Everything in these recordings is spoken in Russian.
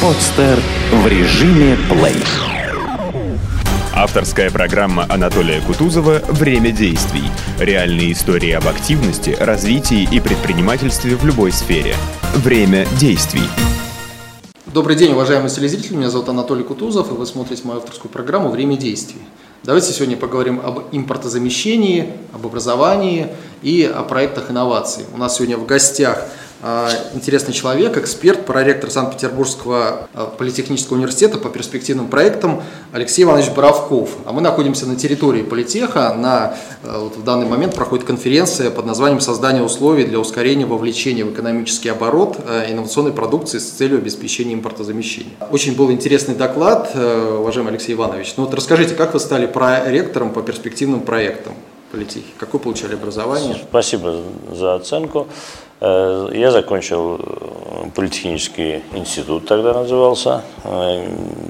Подстер в режиме плей. Авторская программа Анатолия Кутузова «Время действий». Реальные истории об активности, развитии и предпринимательстве в любой сфере. Время действий. Добрый день, уважаемые телезрители. Меня зовут Анатолий Кутузов, и вы смотрите мою авторскую программу «Время действий». Давайте сегодня поговорим об импортозамещении, об образовании и о проектах инноваций. У нас сегодня в гостях интересный человек, эксперт, проректор Санкт-Петербургского а, политехнического университета по перспективным проектам Алексей Иванович Боровков. А мы находимся на территории политеха. На, а, вот в данный момент проходит конференция под названием «Создание условий для ускорения вовлечения в экономический оборот инновационной продукции с целью обеспечения импортозамещения». Очень был интересный доклад, уважаемый Алексей Иванович. Ну вот расскажите, как вы стали проректором по перспективным проектам политехи? Какое получали образование? Спасибо за оценку. Э, я закончил э, политехнический институт, тогда назывался. Э,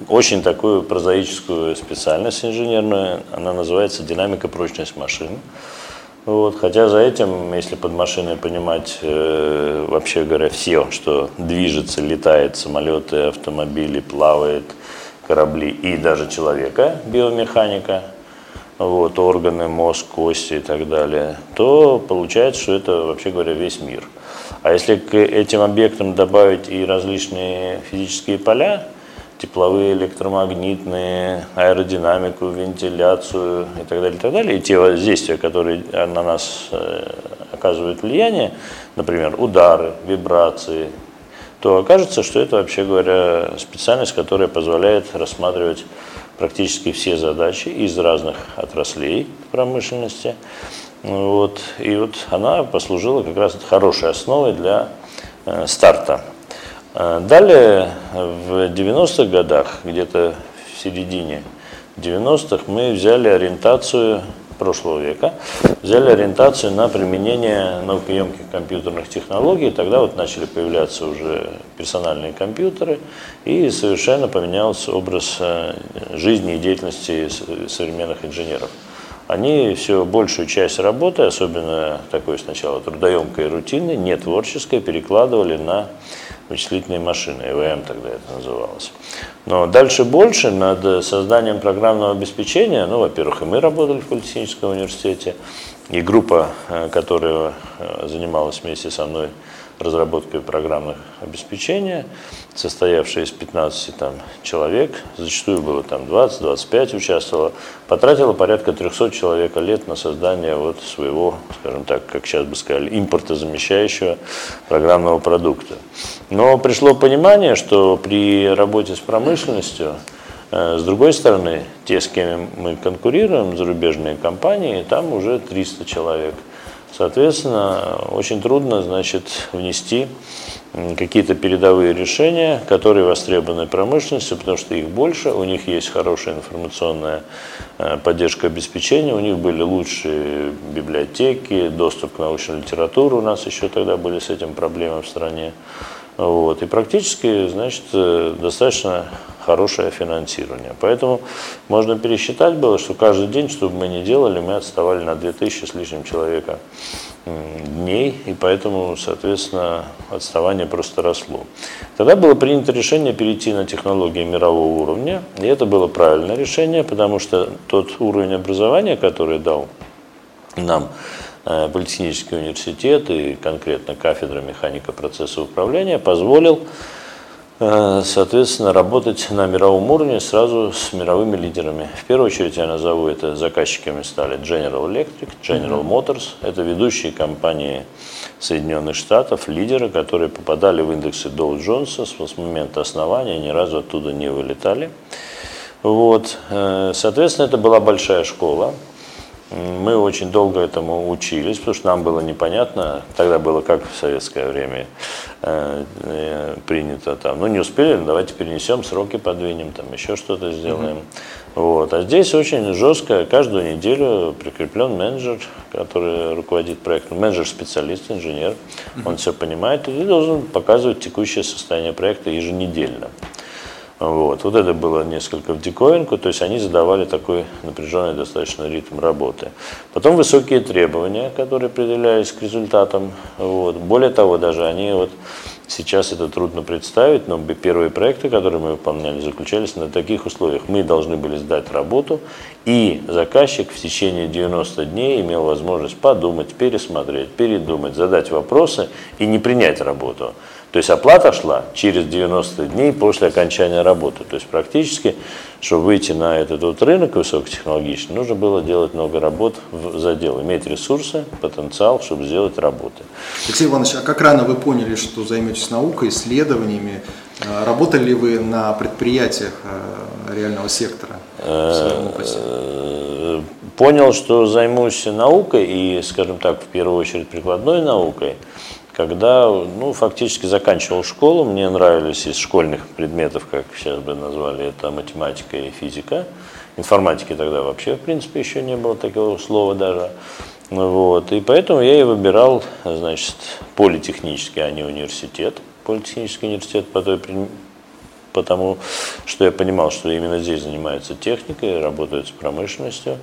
очень такую прозаическую специальность инженерную. Она называется динамика прочность машин. Вот, хотя за этим, если под машиной понимать, вообще говоря, все, что движется, летает, самолеты, автомобили, плавает, корабли и даже человека, биомеханика, вот, органы, мозг, кости и так далее, то получается, что это, вообще говоря, весь мир – а если к этим объектам добавить и различные физические поля, тепловые, электромагнитные, аэродинамику, вентиляцию и так далее, и так далее, и те воздействия, которые на нас э, оказывают влияние, например, удары, вибрации, то окажется, что это, вообще говоря, специальность, которая позволяет рассматривать практически все задачи из разных отраслей промышленности. Вот, и вот она послужила как раз хорошей основой для э, старта. Э, далее, в 90-х годах, где-то в середине 90-х, мы взяли ориентацию прошлого века, взяли ориентацию на применение наукоемких компьютерных технологий. Тогда вот начали появляться уже персональные компьютеры, и совершенно поменялся образ э, жизни и деятельности современных инженеров они все большую часть работы, особенно такой сначала трудоемкой и рутинной, не творческой, перекладывали на вычислительные машины, ЭВМ тогда это называлось. Но дальше больше над созданием программного обеспечения, ну, во-первых, и мы работали в Политехническом университете, и группа, э, которая э, занималась вместе со мной разработкой программных обеспечения, состоявшая из 15 там, человек, зачастую было там 20-25 участвовало, потратила порядка 300 человека лет на создание вот своего, скажем так, как сейчас бы сказали, импортозамещающего программного продукта. Но пришло понимание, что при работе с промышленностью э, с другой стороны, те, с кем мы конкурируем, зарубежные компании, там уже 300 человек – Соответственно, очень трудно значит, внести какие-то передовые решения, которые востребованы промышленностью, потому что их больше, у них есть хорошая информационная э, поддержка обеспечения, у них были лучшие библиотеки, доступ к научной литературе, у нас еще тогда были с этим проблемы в стране. Вот. И практически, значит, э, достаточно хорошее финансирование. Поэтому можно пересчитать было, что каждый день, что бы мы ни делали, мы отставали на 2000 с лишним человека дней, и поэтому, соответственно, отставание просто росло. Тогда было принято решение перейти на технологии мирового уровня, и это было правильное решение, потому что тот уровень образования, который дал нам Политехнический университет и конкретно кафедра механика процесса управления, позволил Э, соответственно, работать на мировом уровне сразу с мировыми лидерами. В первую очередь я назову это заказчиками стали General Electric, General Motors. Это ведущие компании Соединенных Штатов, лидеры, которые попадали в индексы Dow Jones с момента основания, ни разу оттуда не вылетали. Вот. Э, соответственно, это была большая школа. Мы очень долго этому учились, потому что нам было непонятно, тогда было как в советское время э, э, принято там, ну не успели, давайте перенесем, сроки подвинем, там еще что-то сделаем. Угу. Вот. А здесь очень жестко, каждую неделю прикреплен менеджер, который руководит проектом, менеджер-специалист, инженер, угу. он все понимает и должен показывать текущее состояние проекта еженедельно. Вот. вот это было несколько в диковинку, то есть они задавали такой напряженный достаточно ритм работы. Потом высокие требования, которые определялись к результатам. Вот. Более того, даже они вот сейчас это трудно представить, но первые проекты, которые мы выполняли, заключались на таких условиях. Мы должны были сдать работу, и заказчик в течение 90 дней имел возможность подумать, пересмотреть, передумать, задать вопросы и не принять работу. То есть оплата шла через 90 дней после окончания работы. То есть практически, чтобы выйти на этот вот рынок высокотехнологичный, нужно было делать много работ в задел, иметь ресурсы, потенциал, чтобы сделать работы. Алексей Иванович, а как рано вы поняли, что займетесь наукой, исследованиями? А, работали ли вы на предприятиях а, реального сектора э, Понял, что займусь наукой и, скажем так, в первую очередь прикладной наукой – когда ну, фактически заканчивал школу, мне нравились из школьных предметов, как сейчас бы назвали это, математика и физика. Информатики тогда вообще, в принципе, еще не было такого слова даже. Вот. И поэтому я и выбирал, значит, политехнический, а не университет. Политехнический университет по той потому что я понимал, что именно здесь занимаются техникой, работают с промышленностью.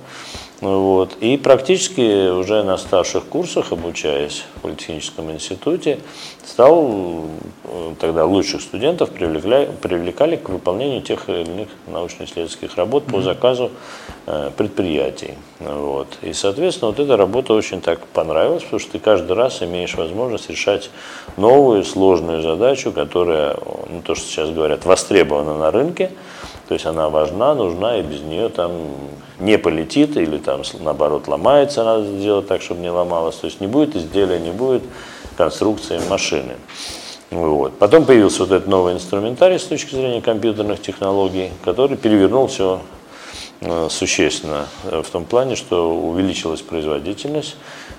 Вот. И практически уже на старших курсах, обучаясь в Политехническом институте, стал э, тогда лучших студентов привлекали, привлекали к выполнению тех или иных научно-исследовательских работ по заказу э, предприятий. Вот. И, соответственно, вот эта работа очень так понравилась, потому что ты каждый раз имеешь возможность решать новую сложную задачу, которая, ну, то, что сейчас говорят, востребована на рынке, то есть она важна, нужна, и без нее там не полетит или там наоборот ломается, надо сделать так, чтобы не ломалось. То есть не будет изделия, не будет конструкции машины. Вот. Потом появился вот этот новый инструментарий с точки зрения компьютерных технологий, который перевернул все э, существенно э, в том плане, что увеличилась производительность.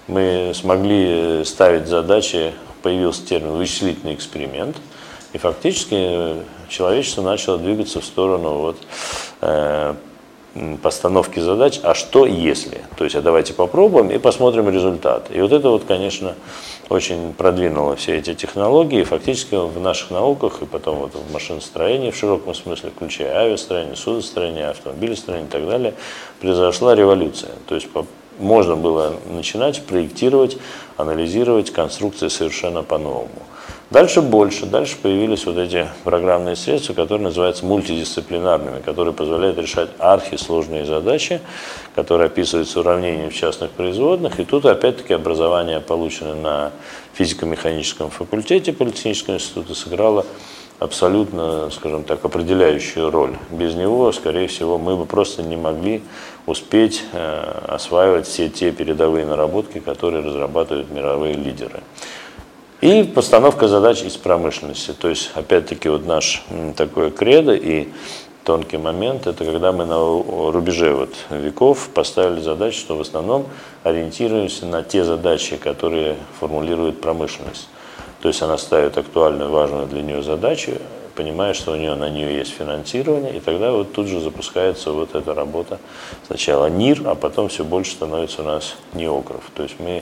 Мы смогли ставить задачи, появился термин вычислительный эксперимент – и фактически человечество начало двигаться в сторону вот, э, постановки задач, а что если? То есть, а давайте попробуем и посмотрим результат. И вот это вот, конечно, очень продвинуло все эти технологии. Фактически в наших науках и потом вот в машиностроении в широком смысле, включая авиастроение, судостроение, автомобилестроение и так далее, произошла революция. То есть можно было начинать проектировать, анализировать конструкции совершенно по-новому. Дальше больше, дальше появились вот эти программные средства, которые называются мультидисциплинарными, которые позволяют решать архисложные задачи, которые описываются уравнением в частных производных. И тут опять-таки образование, полученное на физико-механическом факультете Политехнического института, сыграло абсолютно, скажем так, определяющую роль. Без него, скорее всего, мы бы просто не могли успеть э, осваивать все те передовые наработки, которые разрабатывают мировые лидеры. И постановка задач из промышленности. То есть, опять-таки, вот наш такой кредо и тонкий момент, это когда мы на рубеже вот веков поставили задачу, что в основном ориентируемся на те задачи, которые формулирует промышленность. То есть она ставит актуальную, важную для нее задачу, понимая, что у нее на нее есть финансирование, и тогда вот тут же запускается вот эта работа. Сначала НИР, а потом все больше становится у нас НИОКРов. То есть мы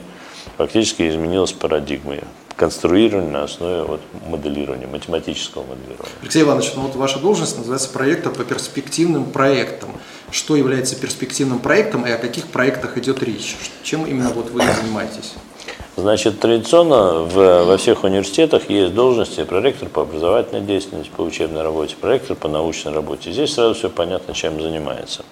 фактически изменилась парадигма конструирования на основе вот моделирования, математического моделирования. Алексей Иванович, ну вот ваша должность называется проектом по перспективным проектам. Что является перспективным проектом и о каких проектах идет речь? Чем именно вот вы занимаетесь? Значит, традиционно в, во всех университетах есть должности проректор по образовательной деятельности, по учебной работе, проректор по научной работе. Здесь сразу все понятно, чем занимается.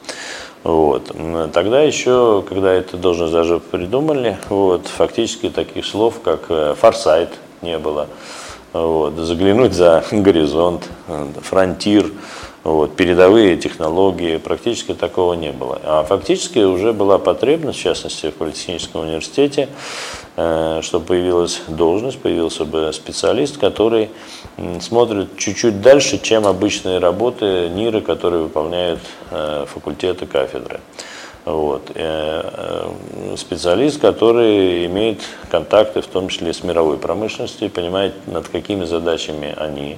Вот. Тогда еще, когда эту должность даже придумали, вот, фактически таких слов, как э, форсайт не было, вот, заглянуть за горизонт, фронтир, вот, передовые технологии, практически такого не было. А фактически уже была потребность, в частности, в Политехническом университете, чтобы появилась должность, появился бы специалист, который смотрит чуть-чуть дальше, чем обычные работы НИРы, которые выполняют э, факультеты, кафедры. Вот. Э, специалист, который имеет контакты, в том числе с мировой промышленностью, понимает, над какими задачами они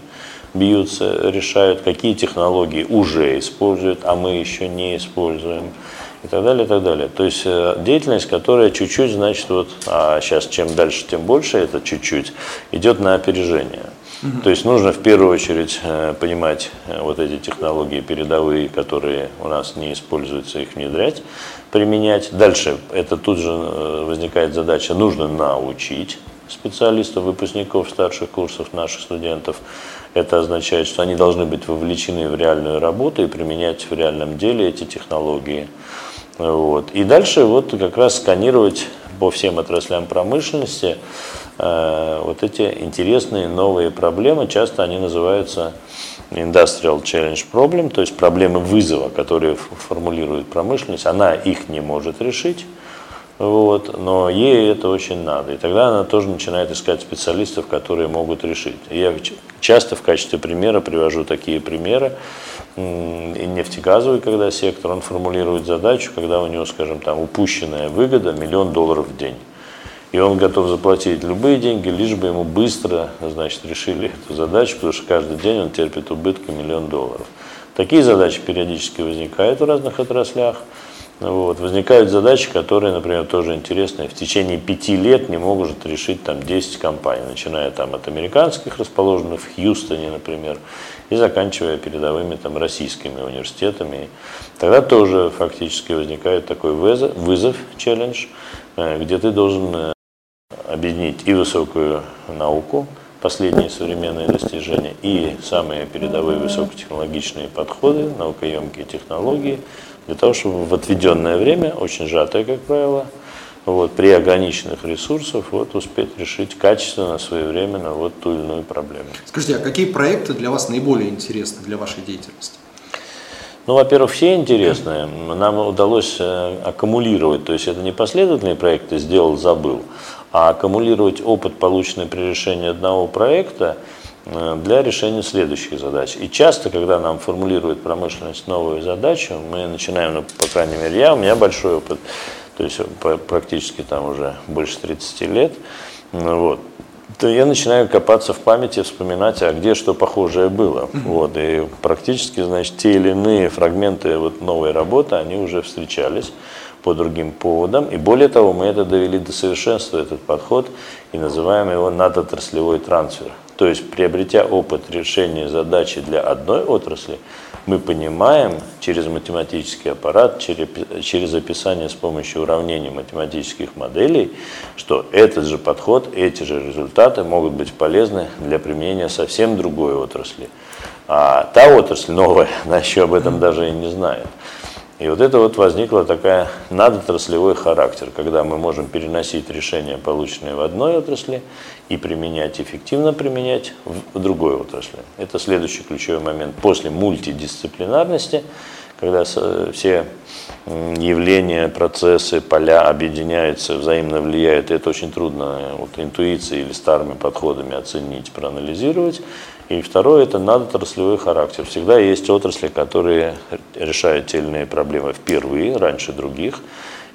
бьются, решают, какие технологии уже используют, а мы еще не используем и так далее, и так далее. То есть э, деятельность, которая чуть-чуть, значит, вот, а сейчас чем дальше, тем больше, это чуть-чуть, идет на опережение. То есть нужно в первую очередь э, понимать э, вот эти технологии передовые, которые у нас не используются, их внедрять, применять. Дальше это тут же возникает задача, нужно научить специалистов, выпускников старших курсов, наших студентов. Это означает, что они должны быть вовлечены в реальную работу и применять в реальном деле эти технологии. Вот. И дальше вот как раз сканировать по всем отраслям промышленности Э, вот эти интересные новые проблемы, часто они называются industrial challenge problem, то есть проблемы вызова, которые формулирует промышленность, она их не может решить, вот, но ей это очень надо. И тогда она тоже начинает искать специалистов, которые могут решить. Я часто в качестве примера привожу такие примеры. И нефтегазовый, когда сектор, он формулирует задачу, когда у него, скажем, там упущенная выгода миллион долларов в день. И он готов заплатить любые деньги, лишь бы ему быстро значит, решили эту задачу, потому что каждый день он терпит убытка миллион долларов. Такие задачи периодически возникают в разных отраслях. Вот. Возникают задачи, которые, например, тоже интересные. В течение пяти лет не могут решить там 10 компаний, начиная там от американских, расположенных в Хьюстоне, например, и заканчивая передовыми там российскими университетами. Тогда тоже фактически возникает такой вызов, вызов челлендж, э, где ты должен э, объединить и высокую науку, последние современные достижения, и самые передовые высокотехнологичные подходы, наукоемкие технологии, для того, чтобы в отведенное время, очень сжатое, как правило, вот, при ограниченных ресурсах вот, успеть решить качественно, своевременно вот ту или иную проблему. Скажите, а какие проекты для вас наиболее интересны для вашей деятельности? Ну, во-первых, все интересные. Нам удалось э, аккумулировать, то есть это не последовательные проекты «сделал, забыл», а аккумулировать опыт, полученный при решении одного проекта, для решения следующих задач. И часто, когда нам формулирует промышленность новую задачу, мы начинаем, ну, по крайней мере, я, у меня большой опыт, то есть практически там уже больше 30 лет, ну, вот, то я начинаю копаться в памяти, вспоминать, а где что похожее было. Вот, и практически, значит, те или иные фрагменты вот новой работы, они уже встречались по другим поводам. И более того, мы это довели до совершенства, этот подход, и называем его надотраслевой трансфер. То есть, приобретя опыт решения задачи для одной отрасли, мы понимаем через математический аппарат, через, через описание с помощью уравнений математических моделей, что этот же подход, эти же результаты могут быть полезны для применения совсем другой отрасли. А та отрасль новая, она еще об этом даже и не знает. И вот это вот возникла такая надотраслевой характер, когда мы можем переносить решения, полученные в одной отрасли, и применять, эффективно применять в другой отрасли. Это следующий ключевой момент. После мультидисциплинарности, когда все явления, процессы, поля объединяются, взаимно влияют, это очень трудно вот, интуицией или старыми подходами оценить, проанализировать. И второе – это надотраслевой характер. Всегда есть отрасли, которые решают те или иные проблемы впервые, раньше других,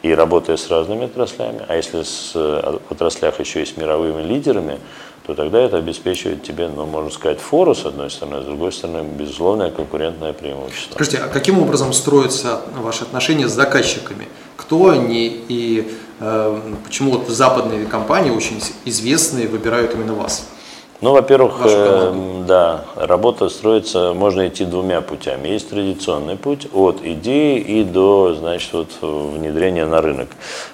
и работая с разными отраслями. А если с э, отраслях еще с мировыми лидерами, то тогда это обеспечивает тебе, ну, можно сказать, фору, с одной стороны, а с другой стороны, безусловное конкурентное преимущество. Скажите, а каким образом строятся ваши отношения с заказчиками? Кто они и э, почему вот западные компании, очень известные, выбирают именно вас? Ну, во-первых, э, да, работа строится, можно идти двумя путями. Есть традиционный путь от идеи и до, значит, вот внедрения на рынок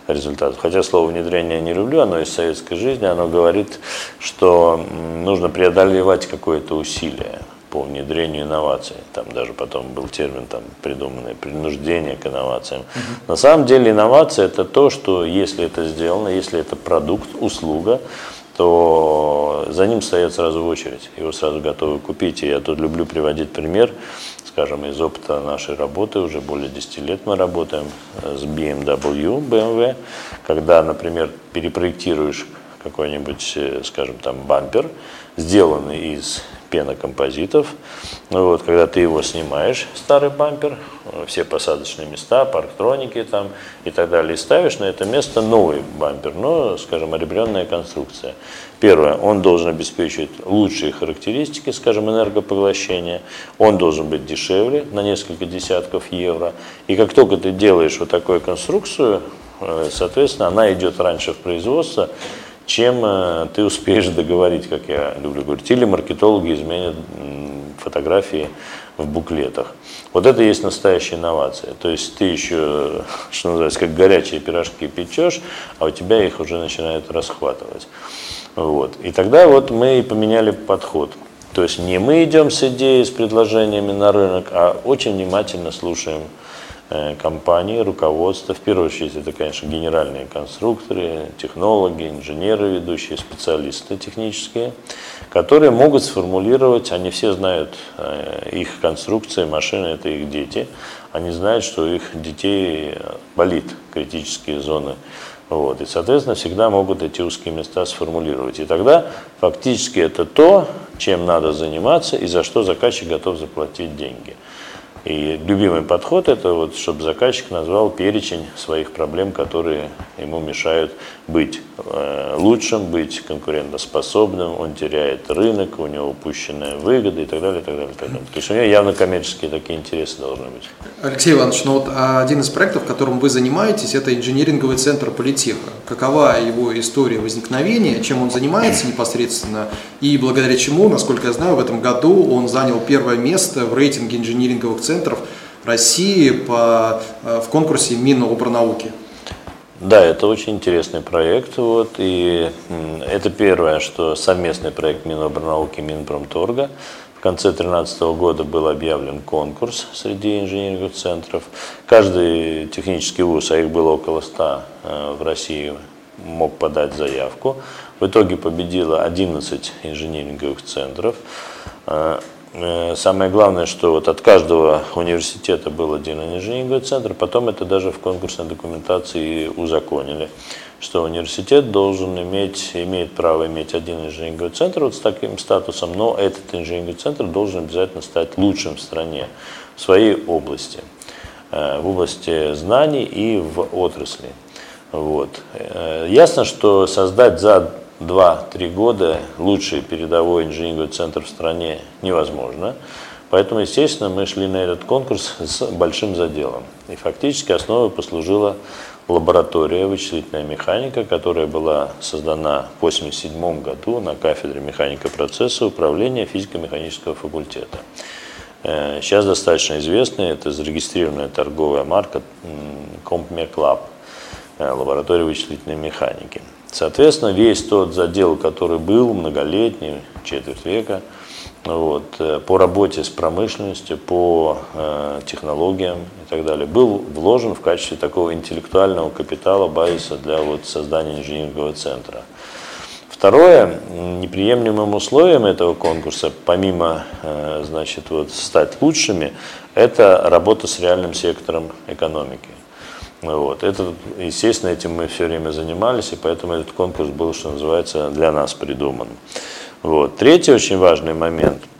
результатов. Хотя слово внедрение не люблю, оно из советской жизни, оно говорит, что нужно преодолевать какое-то усилие по внедрению инноваций. Там даже потом был термин там придуманный принуждение к инновациям. Угу. На самом деле инновация это то, что если это сделано, если это продукт, услуга, то за ним стоят сразу в очередь, его сразу готовы купить. И я тут люблю приводить пример, скажем, из опыта нашей работы, уже более 10 лет мы работаем э, с BMW, BMW, когда, например, перепроектируешь какой-нибудь, э, скажем, там бампер, сделанный из пенокомпозитов. Ну вот, когда ты его снимаешь, старый бампер, все посадочные места, парктроники там и так далее, и ставишь на это место новый бампер, но, скажем, оребренная конструкция. Первое, он должен обеспечивать лучшие характеристики, скажем, энергопоглощения, он должен быть дешевле на несколько десятков евро. И как только ты делаешь вот такую конструкцию, э, соответственно, она идет раньше в производство, чем э, ты успеешь договорить, как я люблю говорить, или маркетологи изменят фотографии в буклетах. Вот это и есть настоящая инновация. То есть ты еще, что называется, как горячие пирожки печешь, а у тебя их уже начинают расхватывать. Вот. И тогда вот мы и поменяли подход. То есть не мы идем с идеей, с предложениями на рынок, а очень внимательно слушаем компании, руководство. В первую очередь это, конечно, генеральные конструкторы, технологи, инженеры, ведущие специалисты технические, которые могут сформулировать, они все знают э, их конструкции, машины это их дети, они знают, что у их детей болит критические зоны вот. И, соответственно, всегда могут эти узкие места сформулировать. И тогда фактически это то, чем надо заниматься и за что заказчик готов заплатить деньги. И любимый подход это вот, чтобы заказчик назвал перечень своих проблем, которые ему мешают быть э, лучшим, быть конкурентоспособным, он теряет рынок, у него упущенная выгода и так далее, и так далее, и так далее. То есть у него явно коммерческие такие интересы должны быть. Алексей Иванович, ну вот один из проектов, которым вы занимаетесь, это инжиниринговый центр политеха. Какова его история возникновения, чем он занимается непосредственно и благодаря чему, насколько я знаю, в этом году он занял первое место в рейтинге инжиниринговых центров центров России по, э, в конкурсе Миноборнауки. Да, это очень интересный проект. Вот, и это первое, что совместный проект Миноборнауки и Минпромторга. В конце 2013 года был объявлен конкурс среди инженерных центров. Каждый технический вуз, а их было около 100 э, в России, мог подать заявку. В итоге победило 11 инженеринговых центров. Э, самое главное, что вот от каждого университета был один инженерный центр, потом это даже в конкурсной документации узаконили, что университет должен иметь, имеет право иметь один инженерный центр вот с таким статусом, но этот инженерный центр должен обязательно стать лучшим в стране в своей области, э, в области знаний и в отрасли. Вот. Э, ясно, что создать за 2-3 года лучший передовой инженерный центр в стране невозможно. Поэтому, естественно, мы шли на этот конкурс с большим заделом. И фактически основой послужила лаборатория вычислительная механика, которая была создана в 1987 году на кафедре механика процесса управления физико-механического факультета. Э, сейчас достаточно известная, это зарегистрированная торговая марка CompMech Lab, э, лаборатория вычислительной механики. Соответственно, весь тот задел, который был многолетний, четверть века, вот, э, по работе с промышленностью, по э, технологиям и так далее, был вложен в качестве такого интеллектуального капитала, базиса для вот, создания инженерного центра. Второе, неприемлемым условием этого конкурса, помимо э, значит, вот, стать лучшими, это работа с реальным сектором экономики. Вот. Это, естественно, этим мы все время занимались, и поэтому этот конкурс был, что называется, для нас придуман. Вот. Третий очень важный момент –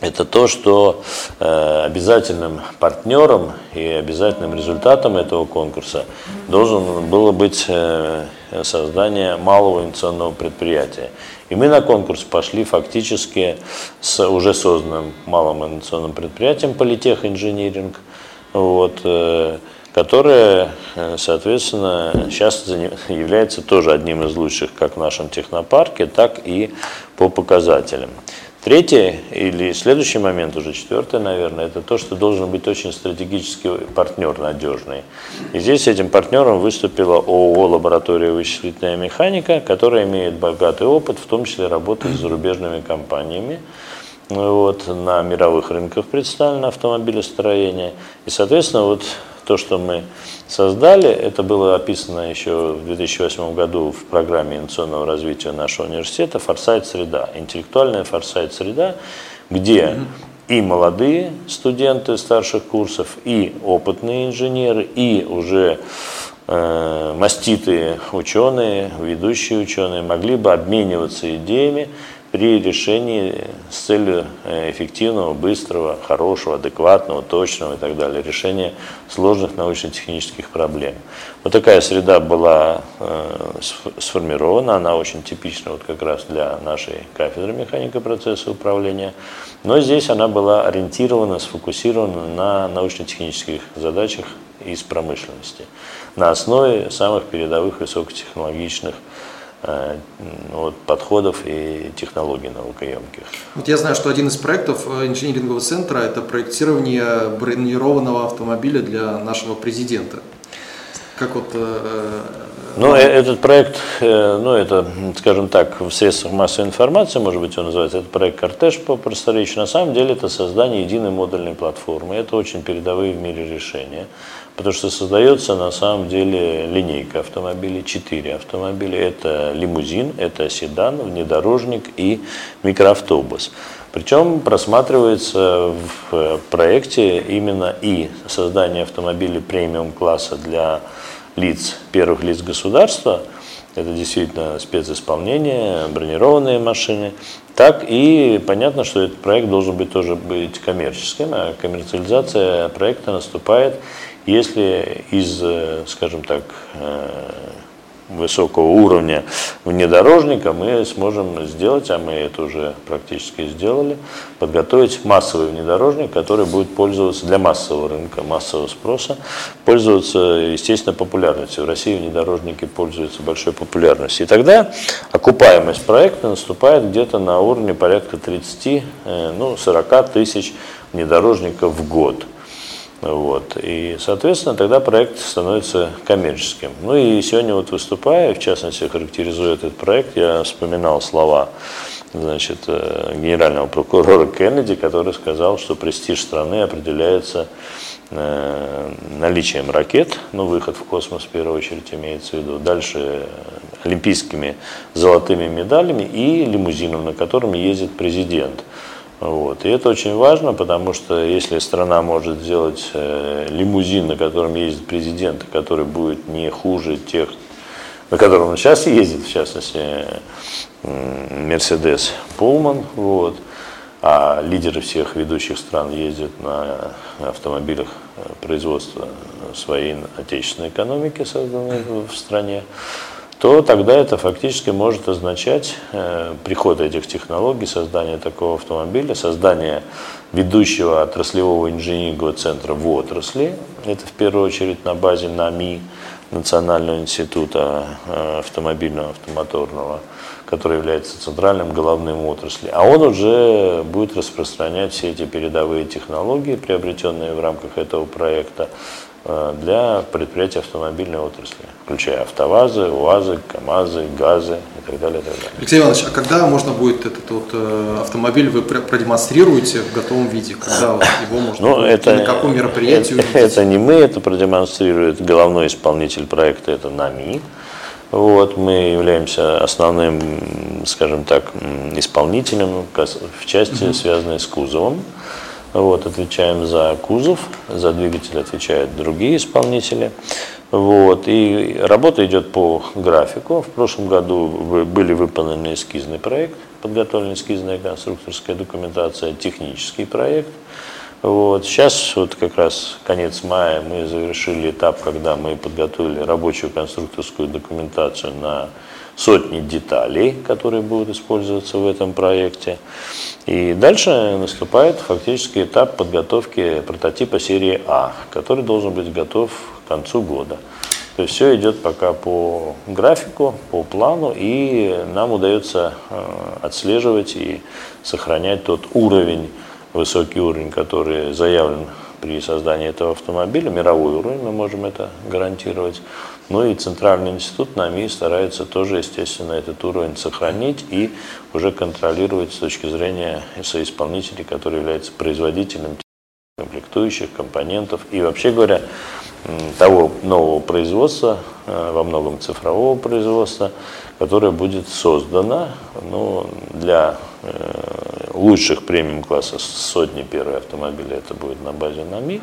это то, что э, обязательным партнером и обязательным результатом этого конкурса должен было быть э, создание малого инновационного предприятия. И мы на конкурс пошли фактически с уже созданным малым инновационным предприятием «Политех Инжиниринг». Вот, э, которая, э, соответственно, сейчас является тоже одним из лучших как в нашем технопарке, так и по показателям. Третий или следующий момент, уже четвертый, наверное, это то, что должен быть очень стратегический партнер надежный. И здесь этим партнером выступила ООО «Лаборатория вычислительная механика», которая имеет богатый опыт, в том числе работы с зарубежными компаниями вот, на мировых рынках представлено автомобилестроение. И, соответственно, вот то, что мы создали, это было описано еще в 2008 году в программе инновационного развития нашего университета «Форсайт-среда», интеллектуальная форсайт-среда, где и молодые студенты старших курсов, и опытные инженеры, и уже э, маститые ученые, ведущие ученые могли бы обмениваться идеями, при решении с целью э, эффективного, быстрого, хорошего, адекватного, точного и так далее решения сложных научно-технических проблем. Вот такая среда была э, сформирована, она очень типична вот как раз для нашей кафедры механика процесса управления, но здесь она была ориентирована, сфокусирована на научно-технических задачах из промышленности на основе самых передовых высокотехнологичных вот, подходов и технологий наукоемких. Вот я знаю, что один из проектов э, инжинирингового центра – это проектирование бронированного автомобиля для нашего президента. Как вот ну, э, этот проект, э, ну, это, скажем так, в средствах массовой информации, может быть, он называется, это проект «Кортеж» по просторечию. На самом деле это создание единой модульной платформы. Это очень передовые в мире решения, потому что создается на самом деле линейка автомобилей, четыре автомобиля. Это лимузин, это седан, внедорожник и микроавтобус. Причем просматривается в проекте именно и создание автомобилей премиум класса для лиц, первых лиц государства, это действительно специсполнение, бронированные машины, так и понятно, что этот проект должен быть тоже быть коммерческим, а коммерциализация проекта наступает, если из, скажем так, э, высокого уровня внедорожника мы сможем сделать, а мы это уже практически сделали, подготовить массовый внедорожник, который будет пользоваться для массового рынка, массового спроса, пользоваться, естественно, популярностью. В России внедорожники пользуются большой популярностью. И тогда окупаемость проекта наступает где-то на уровне порядка 30, э, ну, 40 тысяч внедорожников в год. Вот. И, соответственно, тогда проект становится коммерческим. Ну и сегодня вот выступая, в частности, характеризуя этот проект, я вспоминал слова значит, э, генерального прокурора Кеннеди, который сказал, что престиж страны определяется э, наличием ракет, ну, выход в космос в первую очередь имеется в виду, дальше э, олимпийскими золотыми медалями и лимузином, на котором ездит президент. Вот. И это очень важно, потому что если страна может сделать э, лимузин, на котором ездит президент, который будет не хуже тех, на котором он сейчас ездит, в частности, Мерседес Пулман, вот, а лидеры всех ведущих стран ездят на автомобилях э, производства своей отечественной экономики, созданной в стране, то тогда это фактически может означать э, приход этих технологий, создание такого автомобиля, создание ведущего отраслевого инженерного центра в отрасли. Это в первую очередь на базе НАМИ, Национального института э, автомобильного автомоторного, который является центральным головным отрасли. А он уже будет распространять все эти передовые технологии, приобретенные в рамках этого проекта, для предприятий автомобильной отрасли, включая автовазы, УАЗы, КАМАЗы, ГАЗы и так далее. И так далее. Алексей Иванович, а когда можно будет этот вот э, автомобиль вы продемонстрируете в готовом виде? Когда вот его можно ну, будет, это, на каком мероприятии? Это, это не мы, это продемонстрирует головной исполнитель проекта, это НАМИ. Вот, мы являемся основным, скажем так, исполнителем в части, угу. связанной с кузовом. Вот, отвечаем за кузов, за двигатель отвечают другие исполнители. Вот, и работа идет по графику. В прошлом году были выполнены эскизный проект, подготовлена эскизная конструкторская документация, технический проект. Вот. Сейчас вот как раз конец мая мы завершили этап, когда мы подготовили рабочую конструкторскую документацию на сотни деталей, которые будут использоваться в этом проекте. И дальше наступает фактически этап подготовки прототипа серии А, который должен быть готов к концу года. То есть все идет пока по графику, по плану, и нам удается э, отслеживать и сохранять тот уровень, высокий уровень, который заявлен при создании этого автомобиля, мировой уровень, мы можем это гарантировать. Ну и Центральный институт НАМИ старается тоже, естественно, этот уровень сохранить и уже контролировать с точки зрения соисполнителей, которые являются производителем комплектующих, компонентов и вообще говоря, того нового производства, э, во многом цифрового производства, которое будет создано ну, для лучших премиум-класса сотни первые автомобили, это будет на базе НАМИ,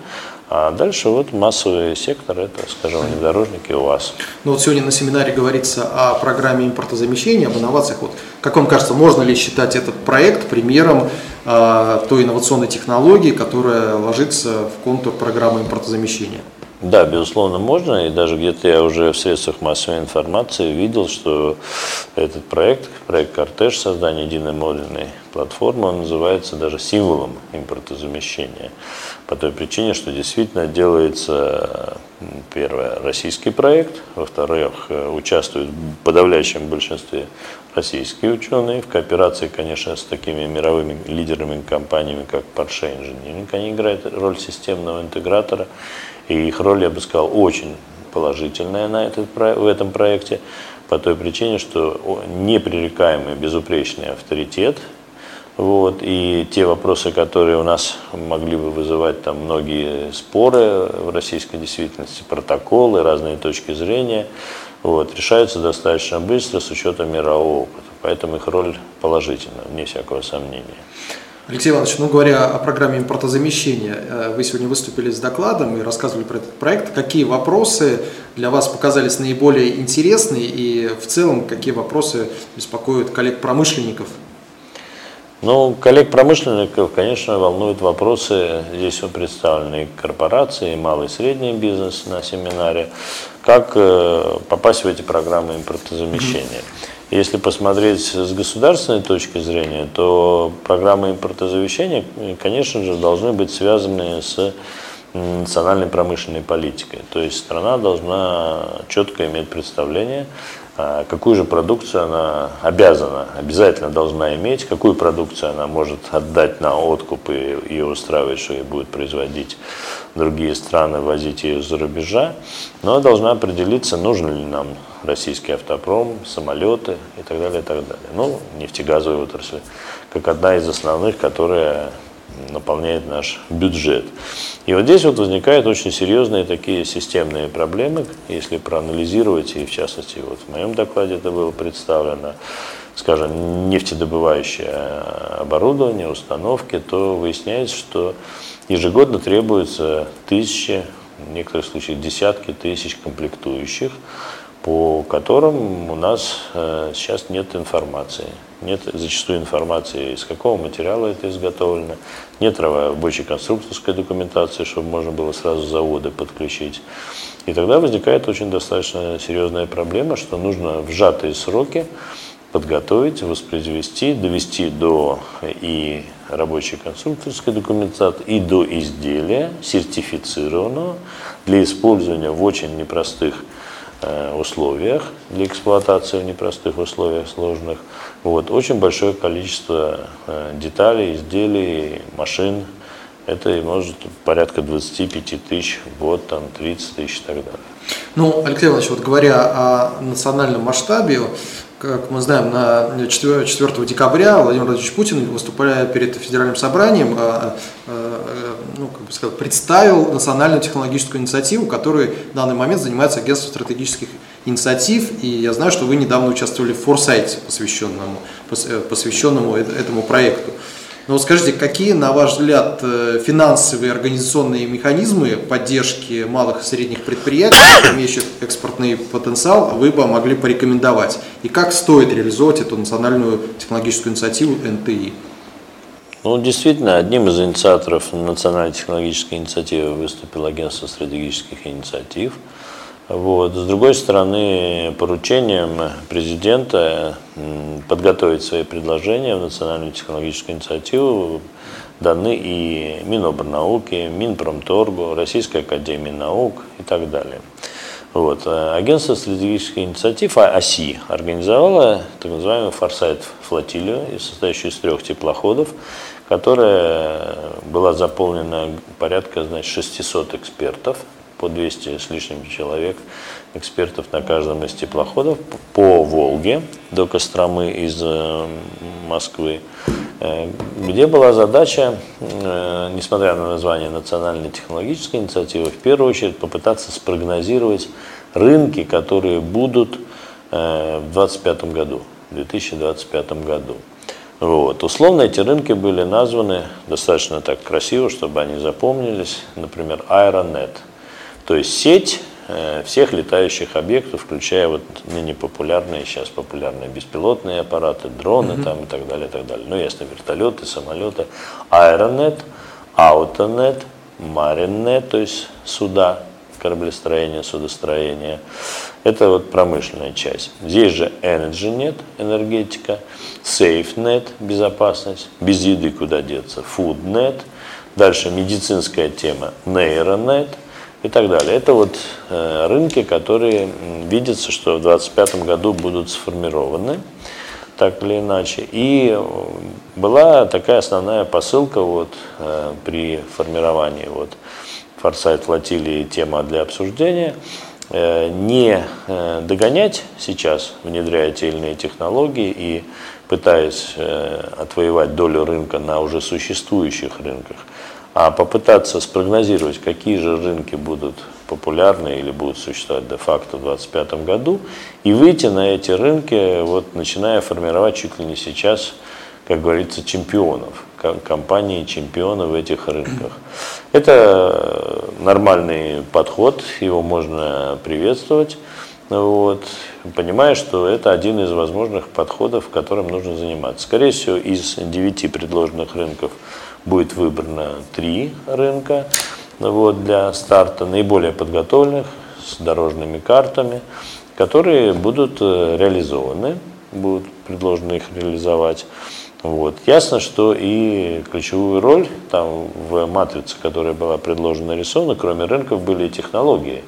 а дальше вот массовый сектор, это, скажем, внедорожники у вас. Ну вот сегодня на семинаре говорится о программе импортозамещения, об инновациях. Вот, как вам кажется, можно ли считать этот проект примером э, той инновационной технологии, которая ложится в контур программы импортозамещения? Да, безусловно, можно. И даже где-то я уже в средствах массовой информации видел, что этот проект, проект «Кортеж» создания единой модульной платформы, он называется даже символом импортозамещения. По той причине, что действительно делается, первое, российский проект, во-вторых, участвуют в подавляющем большинстве российские ученые в кооперации, конечно, с такими мировыми лидерами компаниями, как Porsche Engineering. Они играют роль системного интегратора. И их роль, я бы сказал, очень положительная на этот, в этом проекте по той причине, что непререкаемый, безупречный авторитет. Вот, и те вопросы, которые у нас могли бы вызывать там многие споры в российской действительности, протоколы, разные точки зрения, вот, решаются достаточно быстро с учетом мирового опыта. Поэтому их роль положительна, вне всякого сомнения. Алексей Иванович, ну говоря о программе импортозамещения, э, вы сегодня выступили с докладом и рассказывали про этот проект. Какие вопросы для вас показались наиболее интересны и в целом какие вопросы беспокоят коллег-промышленников? Ну, коллег-промышленников, конечно, волнуют вопросы, здесь представлены корпорации, и малый и средний бизнес на семинаре, как э, попасть в эти программы импортозамещения. Mm-hmm. Если посмотреть с государственной точки зрения, то программы импортозавещания, конечно же, должны быть связаны с национальной промышленной политикой. То есть страна должна четко иметь представление, а какую же продукцию она обязана, обязательно должна иметь, какую продукцию она может отдать на откуп и ее устраивать, что ее будет производить другие страны, возить ее за рубежа, но должна определиться, нужен ли нам российский автопром, самолеты и так далее, и так далее. Ну, нефтегазовая отрасль, как одна из основных, которая наполняет наш бюджет. И вот здесь вот возникают очень серьезные такие системные проблемы, если проанализировать, и в частности вот в моем докладе это было представлено, скажем, нефтедобывающее оборудование, установки, то выясняется, что ежегодно требуется тысячи, в некоторых случаях десятки тысяч комплектующих, по которым у нас э, сейчас нет информации. Нет зачастую информации, из какого материала это изготовлено, нет рабочей конструкторской документации, чтобы можно было сразу заводы подключить. И тогда возникает очень достаточно серьезная проблема, что нужно в сжатые сроки подготовить, воспроизвести, довести до и рабочей конструкторской документации, и до изделия сертифицированного для использования в очень непростых Э, условиях для эксплуатации в непростых условиях сложных. Вот. Очень большое количество э, деталей, изделий, машин. Это может порядка 25 тысяч в год, там 30 тысяч и так далее. Ну, Алексей Иванович, вот говоря о национальном масштабе, как мы знаем, на 4, 4 декабря Владимир Владимирович Путин, выступая перед федеральным собранием, э, ну, как бы сказать, представил национальную технологическую инициативу, которой в данный момент занимается агентство стратегических инициатив. И я знаю, что вы недавно участвовали в форсайте, посвященному, э, посвященному этому проекту. Но вот скажите, какие, на ваш взгляд, э, финансовые организационные механизмы поддержки малых и средних предприятий, имеющих экспортный потенциал, вы бы могли порекомендовать? И как стоит реализовать эту национальную технологическую инициативу НТИ? Ну, действительно, одним из инициаторов национальной технологической инициативы выступило агентство стратегических инициатив. Вот. С другой стороны, поручением президента подготовить свои предложения в национальную технологическую инициативу даны и Миноборнауки, Минпромторгу, Российской академии наук и так далее. Вот. Э, агентство стратегических инициатив а, ОСИ организовало так называемую форсайт флотилию, состоящую из трех теплоходов, которая была заполнена порядка значит, 600 экспертов, по 200 с лишним человек, экспертов на каждом из теплоходов по Волге до Костромы из э, Москвы, э, где была задача, э, несмотря на название национальной технологической инициативы, в первую очередь попытаться спрогнозировать рынки, которые будут в 2025 году, в 2025 году. Вот. Условно эти рынки были названы достаточно так красиво, чтобы они запомнились. Например, Aeronet, то есть сеть э, всех летающих объектов, включая вот ныне популярные, сейчас популярные беспилотные аппараты, дроны mm-hmm. там и так далее, и так далее. Ну, ясно, вертолеты, самолеты. Aeronet, Autonet, Marinet, то есть суда, кораблестроения, судостроения. Это вот промышленная часть. Здесь же EnergyNet, энергетика, SafeNet, безопасность, без еды куда деться, FoodNet, дальше медицинская тема, NeuroNet и так далее. Это вот э, рынки, которые видится, что в 2025 году будут сформированы так или иначе. И была такая основная посылка вот, э, при формировании вот, форсайт флотилии тема для обсуждения. Э, не догонять сейчас, внедряя те или иные технологии и пытаясь отвоевать долю рынка на уже существующих рынках, а попытаться спрогнозировать, какие же рынки будут популярны или будут существовать де-факто в 2025 году, и выйти на эти рынки, вот, начиная формировать чуть ли не сейчас, как говорится, чемпионов, компании чемпионы в этих рынках. Это нормальный подход, его можно приветствовать. Вот, понимая, что это один из возможных подходов, которым нужно заниматься. Скорее всего, из девяти предложенных рынков будет выбрано три рынка вот, для старта, наиболее подготовленных, с дорожными картами, которые будут э, реализованы, будут предложены их реализовать. Вот. Ясно, что и ключевую роль там в матрице, которая была предложена нарисована, кроме рынков, были и технологии.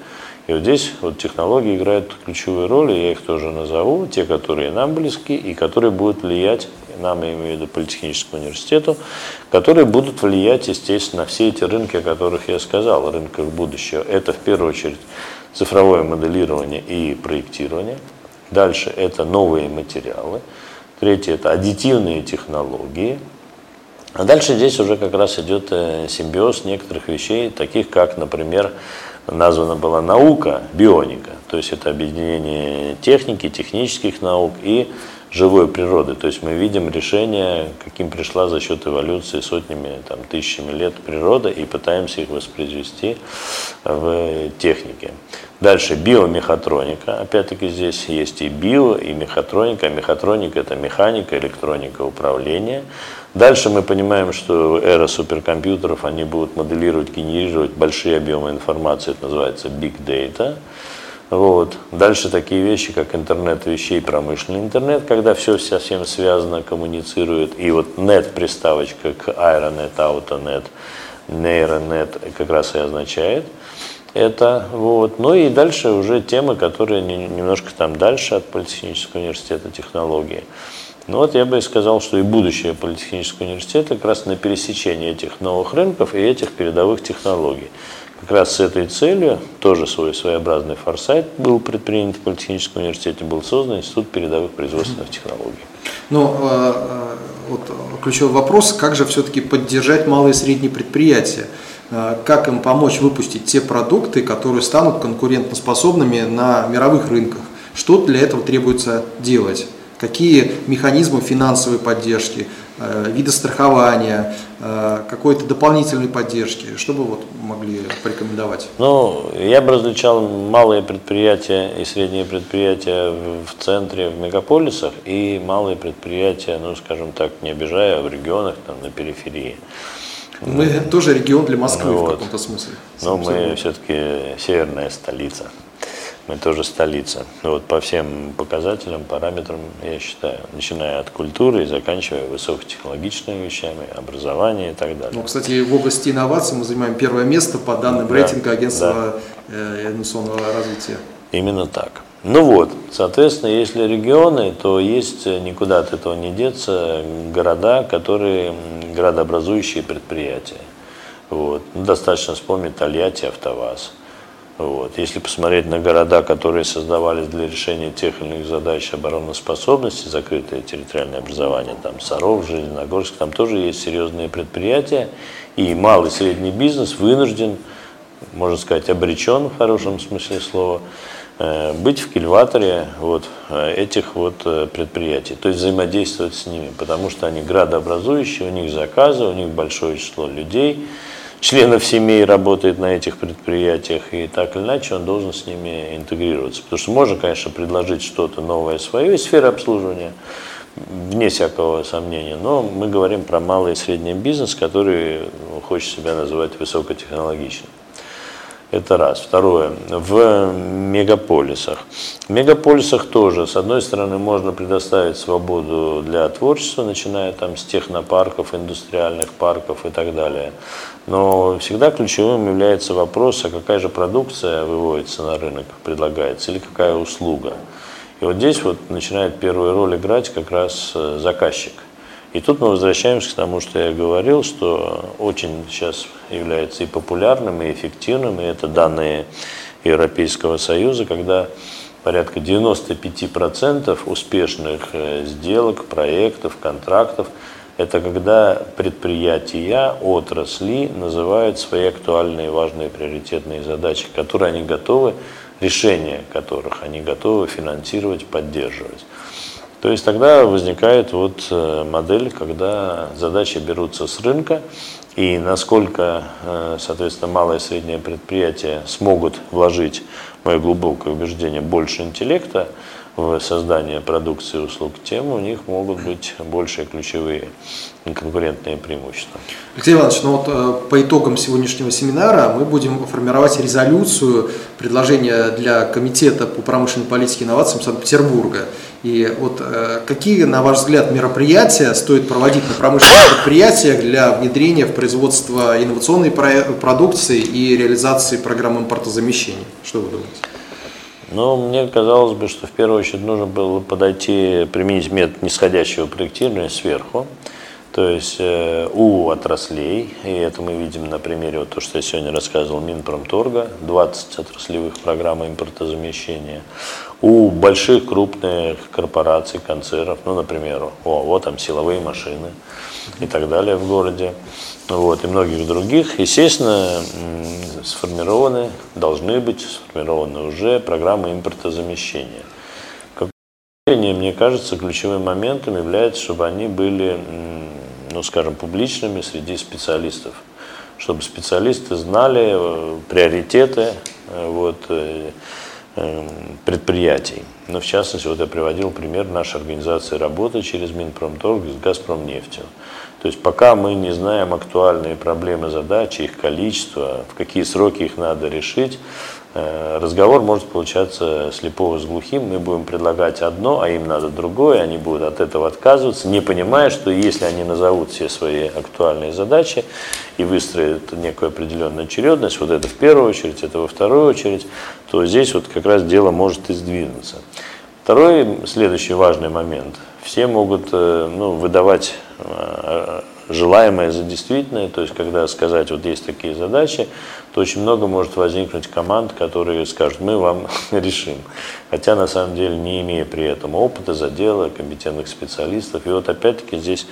И вот здесь вот технологии играют ключевую роль, и я их тоже назову, те, которые нам близки и которые будут влиять, нам, я имею в виду Политехническому университету, которые будут влиять, естественно, на все эти рынки, о которых я сказал, рынках будущего. Это в первую очередь цифровое моделирование и проектирование. Дальше это новые материалы. Третье – это аддитивные технологии. А дальше здесь уже как раз идет э, симбиоз некоторых вещей, таких как, например, названа была наука, бионика. То есть это объединение техники, технических наук и живой природы. То есть мы видим решение, каким пришла за счет эволюции сотнями, там, тысячами лет природа и пытаемся их воспроизвести в технике. Дальше биомехатроника. Опять-таки здесь есть и био, и мехатроника. Мехатроника – это механика, электроника, управление. Дальше мы понимаем, что эра суперкомпьютеров, они будут моделировать, генерировать большие объемы информации. Это называется big data. Вот. Дальше такие вещи, как интернет вещей, промышленный интернет, когда все совсем связано, коммуницирует. И вот net приставочка к aeronet, autonet, neironet как раз и означает это. Вот. Ну и дальше уже темы, которые немножко там дальше от Политехнического университета технологии. Ну вот я бы сказал, что и будущее Политехнического университета как раз на пересечении этих новых рынков и этих передовых технологий. Как раз с этой целью тоже свой своеобразный форсайт был предпринят в Политехническом университете, был создан Институт передовых производственных технологий. Ну, э, э, вот ключевой вопрос, как же все-таки поддержать малые и средние предприятия? Э, как им помочь выпустить те продукты, которые станут конкурентоспособными на мировых рынках? Что для этого требуется делать? Какие механизмы финансовой поддержки, Э, вида страхования, э, какой-то дополнительной поддержки, что бы вот могли порекомендовать? Ну, я бы различал малые предприятия и средние предприятия в центре, в мегаполисах, и малые предприятия, ну, скажем так, не обижая, в регионах, там, на периферии. Мы тоже регион для Москвы вот. в каком-то смысле. Но мы все-таки северная столица мы тоже столица. Ну вот по всем показателям, параметрам, я считаю, начиная от культуры и заканчивая высокотехнологичными вещами, образование и так далее. Ну, кстати, в области инноваций мы занимаем первое место по данным да, рейтинга агентства да. Э, инновационного развития. Именно так. Ну вот, соответственно, если регионы, то есть никуда от этого не деться города, которые градообразующие предприятия. Вот. Ну, достаточно вспомнить Тольятти, АвтоВАЗ. Вот. Если посмотреть на города, которые создавались для решения тех или иных задач обороноспособности, закрытое территориальное образование, там Саров, Железногорск, там тоже есть серьезные предприятия, и малый и средний бизнес вынужден, можно сказать, обречен в хорошем смысле слова, э, быть в кильваторе вот этих вот э, предприятий, то есть взаимодействовать с ними, потому что они градообразующие, у них заказы, у них большое число людей, членов семей работает на этих предприятиях, и так или иначе он должен с ними интегрироваться. Потому что можно, конечно, предложить что-то новое свое из сферы обслуживания, вне всякого сомнения, но мы говорим про малый и средний бизнес, который хочет себя называть высокотехнологичным. Это раз. Второе. В мегаполисах. В мегаполисах тоже, с одной стороны, можно предоставить свободу для творчества, начиная там с технопарков, индустриальных парков и так далее. Но всегда ключевым является вопрос, а какая же продукция выводится на рынок, предлагается, или какая услуга. И вот здесь вот начинает первую роль играть как раз э, заказчик. И тут мы возвращаемся к тому, что я говорил, что очень сейчас является и популярным, и эффективным, и это данные Европейского Союза, когда порядка 95% успешных э, сделок, проектов, контрактов – это когда предприятия, отрасли называют свои актуальные, важные, приоритетные задачи, которые они готовы, решения которых они готовы финансировать, поддерживать. То есть тогда возникает вот э, модель, когда задачи берутся с рынка, и насколько, э, соответственно, малое и среднее предприятие смогут вложить, мое глубокое убеждение, больше интеллекта в создание продукции и услуг, тем у них могут быть большие ключевые конкурентные преимущества. Алексей Иванович, ну вот э, по итогам сегодняшнего семинара мы будем формировать резолюцию предложения для Комитета по промышленной политике и инновациям Санкт-Петербурга. И вот э, какие, на ваш взгляд, мероприятия стоит проводить на промышленных предприятиях для внедрения в производство инновационной продукции и реализации программ импортозамещения? Что вы думаете? Ну, мне казалось бы, что в первую очередь нужно было подойти, применить метод нисходящего проектирования сверху. То есть э, у отраслей, и это мы видим на примере вот то, что я сегодня рассказывал, Минпромторга, 20 отраслевых программ импортозамещения. У больших крупных корпораций, концернов, ну, например, о, вот там силовые машины и так далее в городе вот, и многих других, естественно, сформированы, должны быть сформированы уже программы импортозамещения. Как мне кажется, ключевым моментом является, чтобы они были, ну, скажем, публичными среди специалистов, чтобы специалисты знали э, приоритеты э, вот, э, предприятий. Но в частности, вот я приводил пример нашей организации работы через Минпромторг с Газпромнефтью. То есть пока мы не знаем актуальные проблемы, задачи, их количество, в какие сроки их надо решить, разговор может получаться слепого с глухим. Мы будем предлагать одно, а им надо другое, они будут от этого отказываться, не понимая, что если они назовут все свои актуальные задачи и выстроят некую определенную очередность, вот это в первую очередь, это во вторую очередь, то здесь вот как раз дело может и сдвинуться. Второй, следующий важный момент. Все могут э, ну, выдавать Э, желаемое за действительное, то есть когда сказать, вот есть такие задачи, то очень много может возникнуть команд, которые скажут, мы вам решим. Хотя на самом деле не имея при этом опыта, задела, компетентных специалистов. И вот опять-таки здесь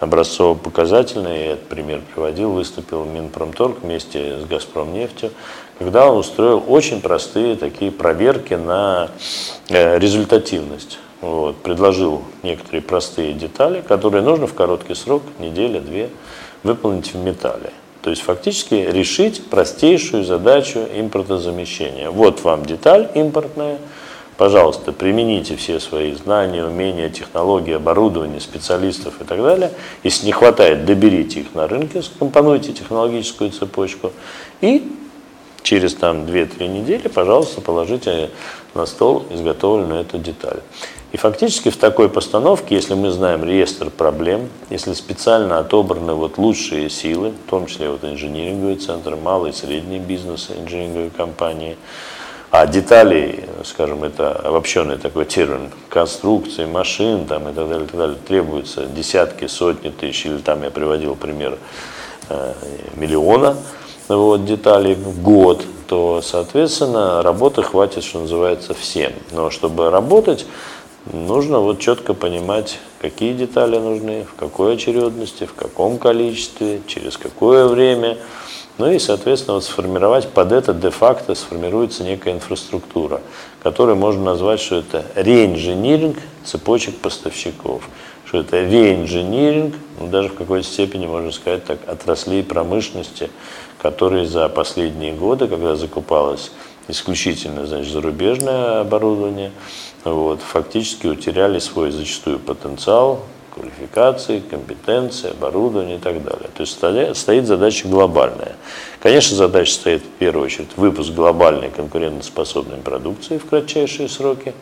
образцово-показательный, этот пример приводил, выступил Минпромторг вместе с Газпромнефтью, когда он устроил очень простые такие проверки на э, результативность вот, предложил некоторые простые детали, которые нужно в короткий срок, неделя-две, выполнить в металле. То есть фактически решить простейшую задачу импортозамещения. Вот вам деталь импортная, пожалуйста, примените все свои знания, умения, технологии, оборудование, специалистов и так далее. Если не хватает, доберите их на рынке, скомпонуйте технологическую цепочку и через там 2-3 недели, пожалуйста, положите на стол изготовленную эту деталь. И фактически в такой постановке, если мы знаем реестр проблем, если специально отобраны вот лучшие силы, в том числе вот инжиниринговые центры, малый и средний бизнес, инжиниринговые компании, а деталей, скажем, это обобщенный такой термин, конструкции, машин там, и так далее, и так далее, требуются десятки, сотни тысяч, или там я приводил пример э, миллиона вот, деталей в год, то, соответственно, работы хватит, что называется, всем. Но чтобы работать, Нужно вот четко понимать, какие детали нужны, в какой очередности, в каком количестве, через какое время. Ну и, соответственно, вот сформировать под это де-факто сформируется некая инфраструктура, которую можно назвать, что это реинжиниринг цепочек поставщиков, что это реинжиниринг, ну, даже в какой-то степени, можно сказать так, отраслей промышленности, которые за последние годы, когда закупалось исключительно значит, зарубежное оборудование, вот, фактически утеряли свой зачастую потенциал, квалификации, компетенции, оборудования и так далее. То есть стоит задача глобальная. Конечно, задача стоит в первую очередь выпуск глобальной конкурентоспособной продукции в кратчайшие сроки.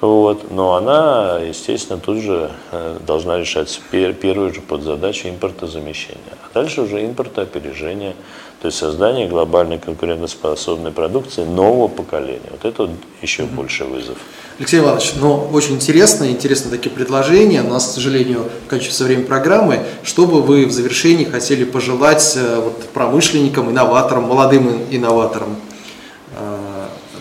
Вот. Но она, естественно, тут же э, должна решать первую же подзадачу импортозамещения. А дальше уже импортоопережение, то есть создание глобальной конкурентоспособной продукции нового поколения. Вот это вот еще mm-hmm. больше вызов. Алексей Иванович, ну, очень интересно, интересны такие предложения. У нас, к сожалению, кончится время программы. Что бы вы в завершении хотели пожелать э, вот, промышленникам, инноваторам, молодым инноваторам?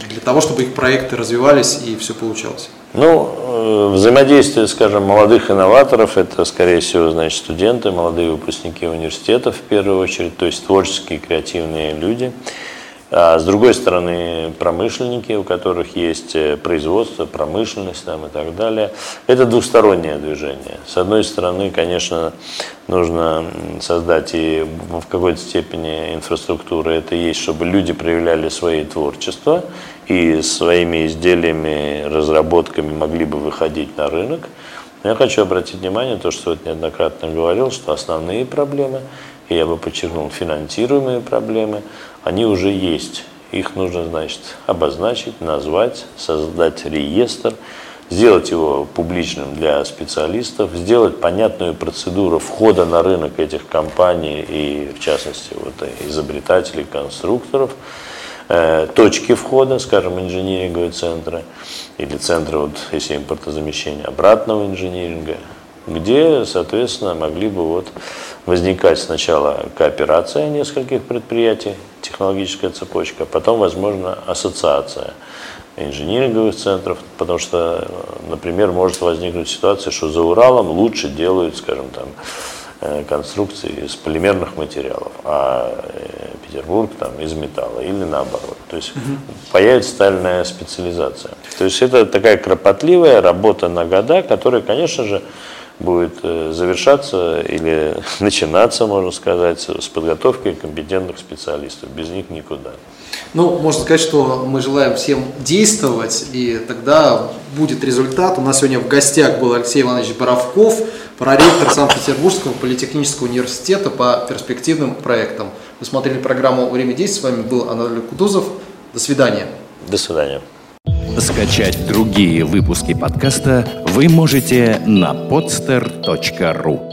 для того, чтобы их проекты развивались и все получалось? Ну, э, взаимодействие, скажем, молодых инноваторов, это, скорее всего, значит, студенты, молодые выпускники университетов в первую очередь, то есть творческие, креативные люди. А с другой стороны, промышленники, у которых есть э, производство, промышленность там, и так далее. Это двустороннее движение. С одной стороны, конечно, нужно создать и в какой-то степени инфраструктуры это есть, чтобы люди проявляли свои творчества и своими изделиями, разработками могли бы выходить на рынок. Но я хочу обратить внимание, то, что вот неоднократно говорил, что основные проблемы, и я бы подчеркнул, финансируемые проблемы – они уже есть. Их нужно, значит, обозначить, назвать, создать реестр, сделать его публичным для специалистов, сделать понятную процедуру входа на рынок этих компаний и, в частности, вот, изобретателей, конструкторов, э, точки входа, скажем, инжиниринговые центры или центры, вот, если импортозамещения, обратного инжиниринга, где, соответственно, могли бы вот возникать сначала кооперация нескольких предприятий, технологическая цепочка, а потом, возможно, ассоциация инжиниринговых центров, потому что, например, может возникнуть ситуация, что за Уралом лучше делают, скажем, там, э, конструкции из полимерных материалов, а э, Петербург там из металла или наоборот. То есть угу. появится стальная специализация. То есть это такая кропотливая работа на года, которая, конечно же, будет э, завершаться или начинаться, можно сказать, с подготовки компетентных специалистов. Без них никуда. Ну, можно сказать, что мы желаем всем действовать, и тогда будет результат. У нас сегодня в гостях был Алексей Иванович Боровков, проректор Санкт-Петербургского политехнического университета по перспективным проектам. Вы смотрели программу «Время действий». С вами был Анатолий Кутузов. До свидания. До свидания. Скачать другие выпуски подкаста вы можете на podster.ru